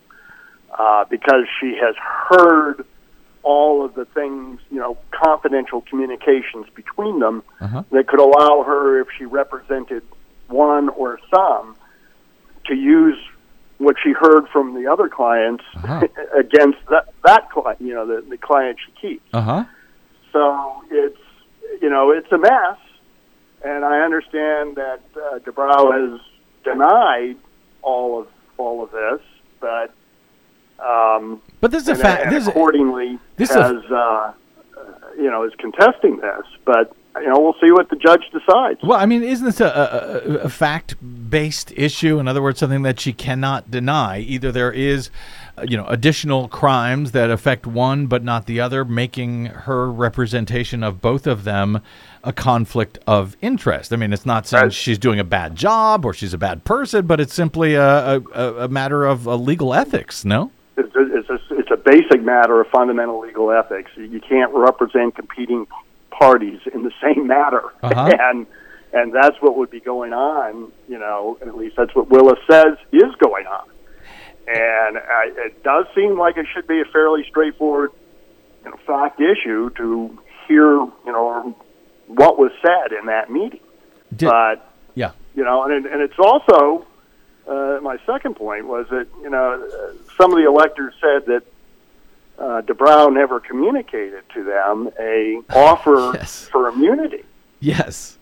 uh, because she has heard all of the things, you know, confidential communications between them Uh-huh. that could allow her, if she represented one or some, to use what she heard from the other clients Uh-huh. against that that client, you know, the, the client she keeps. Uh huh. So it's you know it's a mess, and I understand that uh, DeBrow has denied all of all of this, but um, But this is a fact. This is accordingly this is a- uh, uh, you know is contesting this, but you know we'll see what the judge decides. Well, I mean, isn't this a, a, a fact-based issue? In other words, something that she cannot deny. Either there is, uh, you know, additional crimes that affect one but not the other, making her representation of both of them a conflict of interest. I mean, it's not saying she's doing a bad job or she's a bad person, but it's simply a, a, a matter of uh, legal ethics. No. It's, it's, it's it's a basic matter of fundamental legal ethics. You can't represent competing parties in the same matter, Uh-huh. and and that's what would be going on. You know, at least that's what Willis says is going on. And I, it does seem like it should be a fairly straightforward, you know, fact issue to hear, you know, what was said in that meeting. but yeah, you know, and and it's also uh, my second point was that you know uh, some of the electors said that uh, DeBrow never communicated to them a offer for immunity. Yes.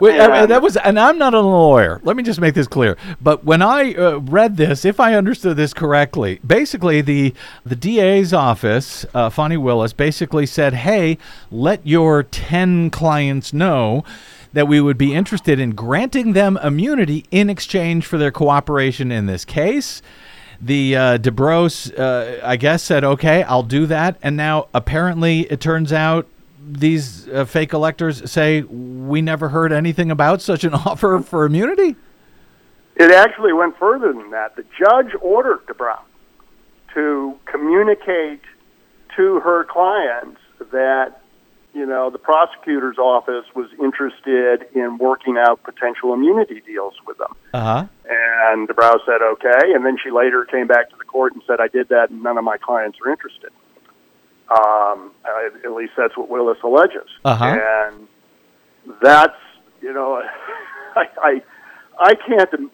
Wait, I mean, that was, and I'm not a lawyer. Let me just make this clear. But when I uh, read this, if I understood this correctly, basically the the DA's office, uh, Fani Willis, basically said, "Hey, let your ten clients know." That we would be interested in granting them immunity in exchange for their cooperation in this case. The uh, DeBros, uh, I guess, said, "Okay, I'll do that." And now, apparently, it turns out these uh, fake electors say we never heard anything about such an offer for immunity. It actually went further than that. The judge ordered DeBrow to communicate to her clients that you know the prosecutor's office was interested in working out potential immunity deals with them. Uh huh. And DeBrow said okay, and then she later came back to the court and said, "I did that, and none of my clients are interested." Um, at least that's what Willis alleges, Uh-huh. and that's you know, I, I I can't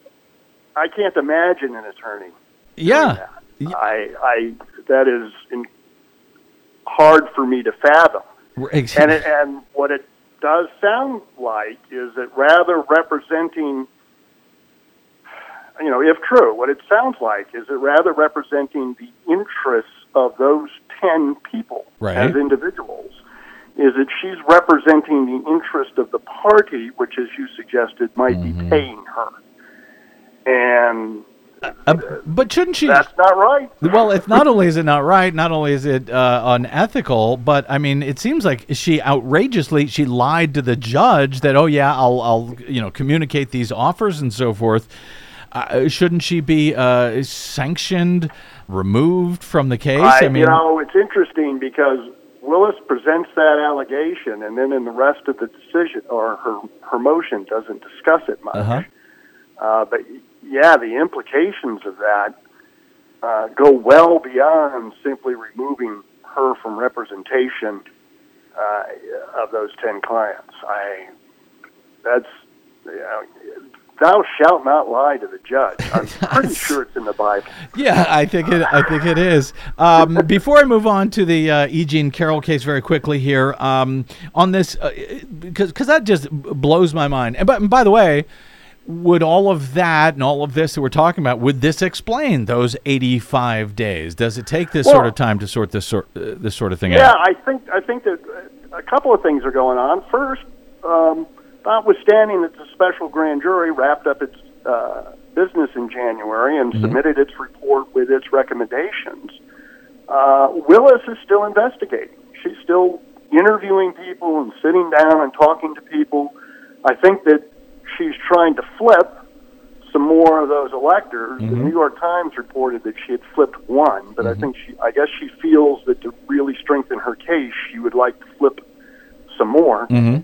I can't imagine an attorney. Yeah. I I that is in, hard for me to fathom. And it, and what it does sound like is that rather representing, you know, if true, what it sounds like is that rather representing the interests of those ten people Right. as individuals, is that she's representing the interest of the party, which, as you suggested, might be paying her. And Uh, but shouldn't she? that's not right. Well, it's not only is it not right, not only is it uh, unethical, but I mean, it seems like she outrageously she lied to the judge that oh yeah, I'll I'll you know communicate these offers and so forth. Uh, shouldn't she be uh, sanctioned, removed from the case? I, I mean, you know, it's interesting because Willis presents that allegation, and then in the rest of the decision or her her motion doesn't discuss it much. uh-huh. Uh, but yeah, the implications of that uh, go well beyond simply removing her from representation uh, of those ten clients. I that's you know, thou shalt not lie to the judge. I'm pretty sure it's in the Bible. Yeah, I think it. I think it is. Um, before I move on to the uh, E. Jean Carroll case, very quickly here on uh, this, because because that just blows my mind. And, but, and by the way, would all of that and all of this that we're talking about would this explain those 85 days does it take this Well- sort of time to sort this sort uh, this sort of thing Yeah, out I think I think that uh, a couple of things are going on. First, um, notwithstanding that the special grand jury wrapped up its uh, business in January and submitted its report with its recommendations, uh, Willis is still investigating. She's still interviewing people and sitting down and talking to people. I think that she's trying to flip some more of those electors. The New York Times reported that she had flipped one, but I think she, I guess she feels that to really strengthen her case, she would like to flip some more, mm-hmm.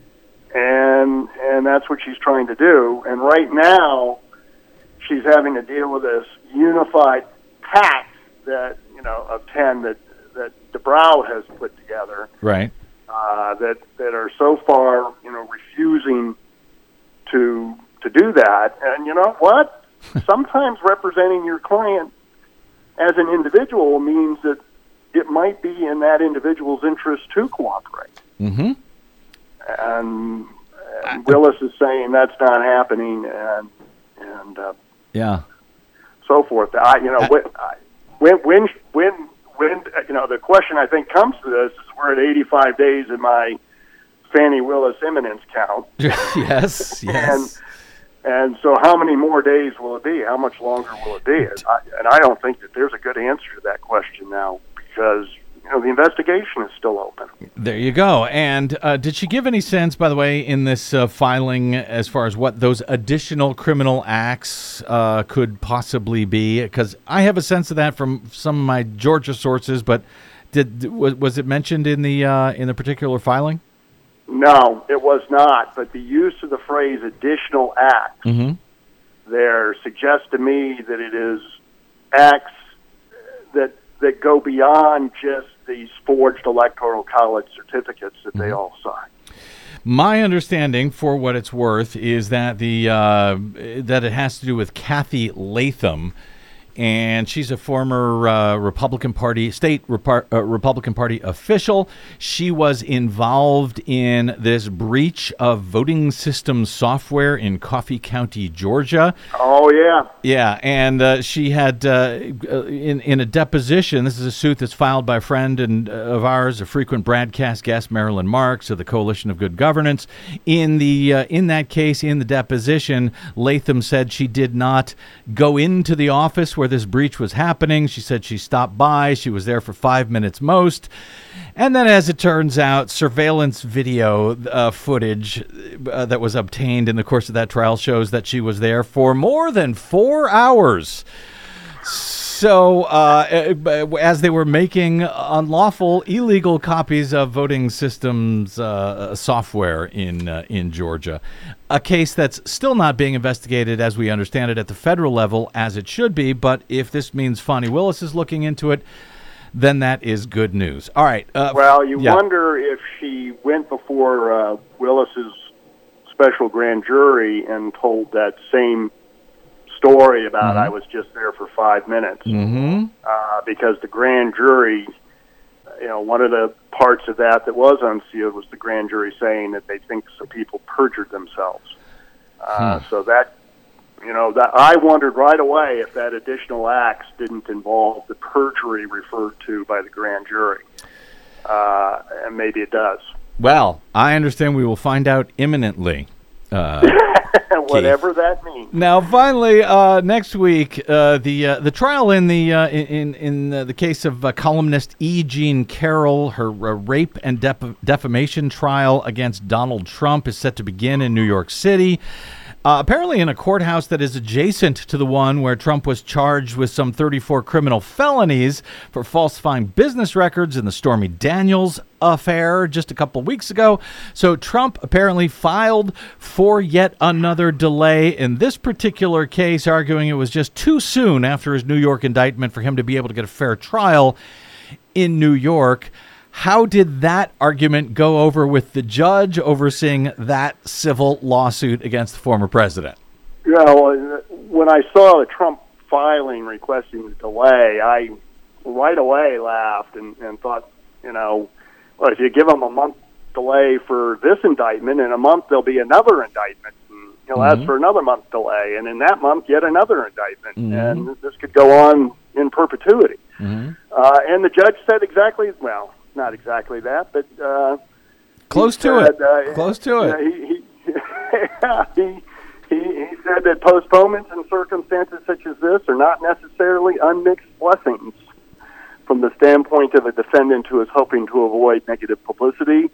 And and that's what she's trying to do. And right now, she's having to deal with this unified pact that you know of ten that that DeBrow has put together right uh, that that are so far, you know, refusing to to do that. And you know what? Sometimes representing your client as an individual means that it might be in that individual's interest to cooperate. mm-hmm And, and Willis is saying that's not happening, and and uh, yeah so forth. I, you know, when, I- when, when, when, when, you know, the question I think comes to this is we're at 85 days in my Fani Willis imminence count. yes yes And, and so how many more days will it be? How much longer will it be? And I, and I don't think that there's a good answer to that question now because, you know, the investigation is still open. There you go. And uh, did she give any sense, by the way, in this uh, filing as far as what those additional criminal acts uh, could possibly be? Because I have a sense of that from some of my Georgia sources, but did was, was it mentioned in the uh, in the particular filing? No, it was not. But the use of the phrase "additional acts" Mm-hmm. there suggests to me that it is acts that that go beyond just these forged electoral college certificates that they all sign. My understanding, for what it's worth, is that the uh, that it has to do with Cathy Latham, and she's a former uh, Republican Party state Repar- uh, Republican Party official. She was involved in this breach of voting system software in Coffee County, Georgia. Oh yeah, Yeah, and uh, she had uh, in in a deposition. This is a suit that's filed by a friend and uh, of ours, a frequent BradCast guest, Marilyn Marks of the Coalition of Good Governance. In the uh, in that case, in the deposition, Latham said she did not go into the office where this breach was happening. She said she stopped by. She was there for five minutes most. And then, as it turns out, surveillance video uh, footage uh, that was obtained in the course of that trial shows that she was there for more than four hours. So, uh, uh, as they were making unlawful, illegal copies of voting systems uh, software in uh, in Georgia, a case that's still not being investigated, as we understand it, at the federal level, as it should be. But if this means Fani Willis is looking into it, then that is good news. All right. Uh, Well, you yeah. wonder if she went before uh, Willis's special grand jury and told that same story about Mhm. I was just there for five minutes, Mm-hmm. uh, because the grand jury, you know, one of the parts of that that was unsealed was the grand jury saying that they think some people perjured themselves. Uh, So that, you know, that I wondered right away if that additional acts didn't involve the perjury referred to by the grand jury, uh, and maybe it does. Well, I understand we will find out imminently. Uh, Whatever that means. Now, finally, uh, next week, uh, the uh, the trial in the uh, in in uh, the case of uh, columnist E. Jean Carroll, her uh, rape and def- defamation trial against Donald Trump is set to begin in New York City. Uh, apparently, in a courthouse that is adjacent to the one where Trump was charged with some 34 criminal felonies for falsifying business records in the Stormy Daniels affair just a couple weeks ago. So, Trump apparently filed for yet another delay in this particular case, arguing it was just too soon after his New York indictment for him to be able to get a fair trial in New York. How did that argument go over with the judge overseeing that civil lawsuit against the former president? You know, when I saw the Trump filing requesting the delay, I right away laughed and, and thought, you know, well, if you give him a month delay for this indictment, in a month there'll be another indictment. And he'll ask Mhm. for another month delay, and in that month, yet another indictment, Mhm. and this could go on in perpetuity. Uh, and the judge said exactly, well, not exactly that, but uh, Close to it. said, uh, Close to it. yeah, he, he, yeah, he, he, he said that postponements in circumstances such as this are not necessarily unmixed blessings. From the standpoint of a defendant who is hoping to avoid negative publicity,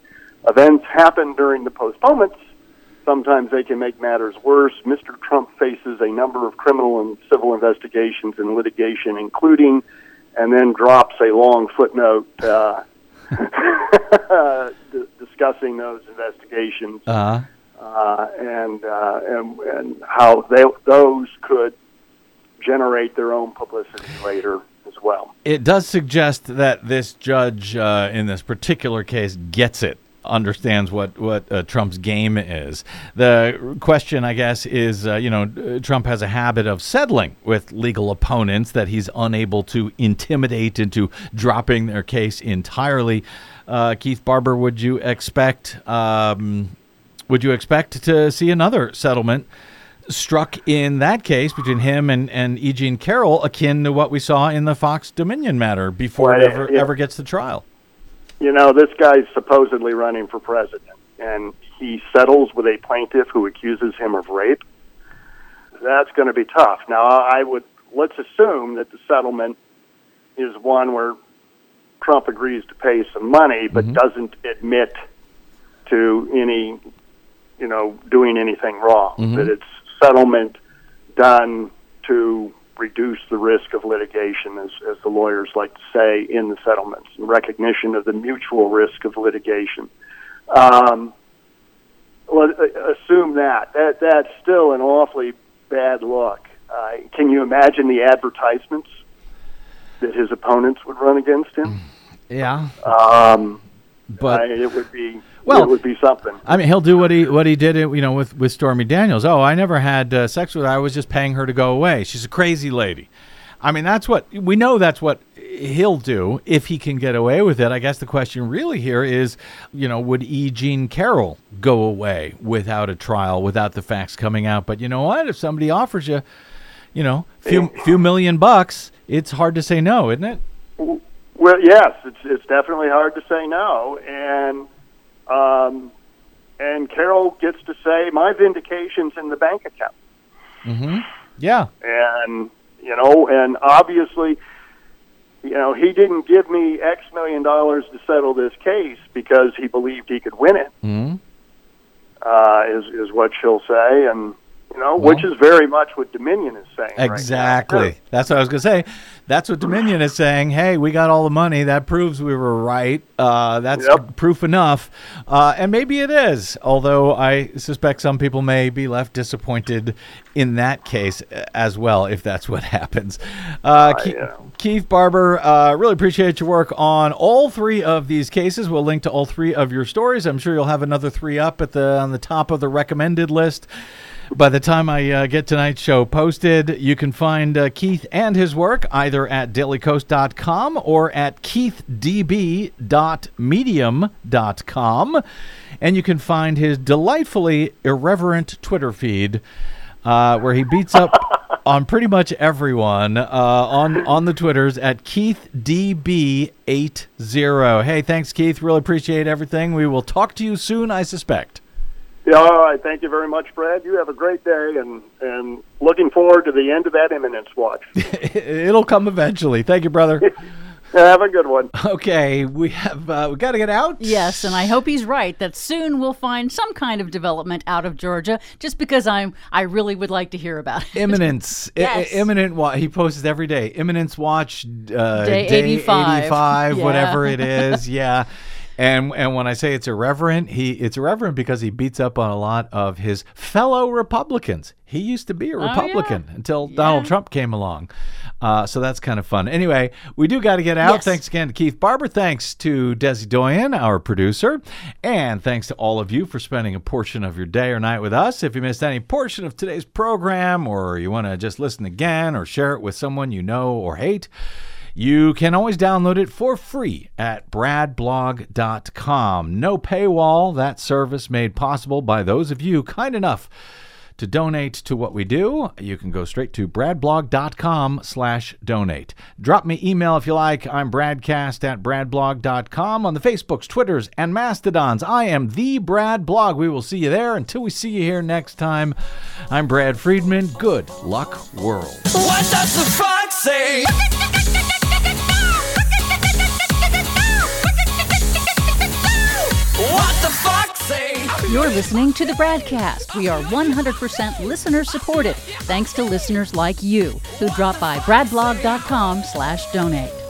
events happen during the postponements. Sometimes they can make matters worse. Mr. Trump faces a number of criminal and civil investigations and litigation, including, and then drops a long footnote uh, d- discussing those investigations Uh, uh, and, uh, and and how they, those could generate their own publicity later as well. it does suggest that this judge uh, in this particular case gets it understands what what uh, Trump's game is. The question, I guess, is uh, you know Trump has a habit of settling with legal opponents that he's unable to intimidate into dropping their case entirely. Uh, Keith Barber, would you expect um, would you expect to see another settlement? Struck in that case between him and, and E. Jean Carroll, akin to what we saw in the Fox Dominion matter before Well, it ever, yeah. ever gets to trial. You know, this guy's supposedly running for president, and he settles with a plaintiff who accuses him of rape. That's going to be tough. Now, I would let's assume that the settlement is one where Trump agrees to pay some money, but Mm-hmm. doesn't admit to any, you know, doing anything wrong. Mhm. That it's settlement done to reduce the risk of litigation, as, as the lawyers like to say in the settlements, in recognition of the mutual risk of litigation. Um, well, assume that. That that's still an awfully bad look. Uh, can you imagine the advertisements that his opponents would run against him? Yeah. Um, But- I- it would be Well- it would be something. I mean, he'll do what he what he did, you know, with with Stormy Daniels. Oh, I never had uh, sex with her. I was just paying her to go away. She's a crazy lady. I mean, that's what we know. That's what he'll do if he can get away with it. I guess the question really here is, you know, would E. Jean Carroll go away without a trial, without the facts coming out? But you know what? If somebody offers you, you know, few few million bucks, it's hard to say no, isn't it? Well, yes, it's it's definitely hard to say no, and um, and Carroll gets to say my vindication's in the bank account, Mm-hmm. Yeah. and you know, and obviously, you know, he didn't give me X million dollars to settle this case because he believed he could win it. Mm-hmm. Uh, is is what she'll say, and you know, Well- which is very much what Dominion is saying. Exactly. too. That's what I was going to say. That's what Dominion is saying. Hey, we got all the money. That proves we were right. Uh, that's proof enough. Uh, and maybe it is, although I suspect some people may be left disappointed in that case uh, as well, if that's what happens. Uh, Ke- Keith Barber, uh, really appreciate your work on all three of these cases. We'll link to all three of your stories. I'm sure you'll have another three up at the on the top of the recommended list. By the time I uh, get tonight's show posted, you can find uh, Keith and his work either at dailykos.com or at keithdb.medium.com. And you can find his delightfully irreverent Twitter feed uh, where he beats up on pretty much everyone uh, on, on the Twitters at KeithDB80. Hey, thanks, Keith. Really appreciate everything. We will talk to you soon, I suspect. Yeah, all right. Thank you very much, Brad. You have a great day, and and looking forward to the end of that imminence watch. It'll come eventually. Thank you, brother. have a good one. Okay, we have uh, we got to get out. Yes, and I hope he's right that soon we'll find some kind of development out of Georgia. Just because I'm, I really would like to hear about it. Imminence. I- Yes. I- imminent watch. He posts every day. Imminence watch. Uh, Day 85. 85, Yeah. whatever it is. Yeah. And and when I say it's irreverent, he it's irreverent because he beats up on a lot of his fellow Republicans. He used to be a Oh, yeah. Republican until Donald Trump came along. Uh, so that's kind of fun. Anyway, we do got to get out. Yes. Thanks again to Keith Barber. Thanks to Desi Doyen, our producer. And thanks to all of you for spending a portion of your day or night with us. If you missed any portion of today's program or you want to just listen again or share it with someone you know or hate, you can always download it for free at bradblog.com. No paywall, that service made possible by those of you kind enough to donate to what we do, you can go straight to bradblog.com slash donate. Drop me email if you like. I'm bradcast at bradblog.com on the Facebooks, Twitters, and Mastodons. I am the Brad Blog. We will see you there. Until we see you here next time, I'm Brad Friedman. Good luck, world. What does the fox say? You're listening to the BradCast. We are 100% listener supported, thanks to listeners like you who drop by bradblog.com slash donate.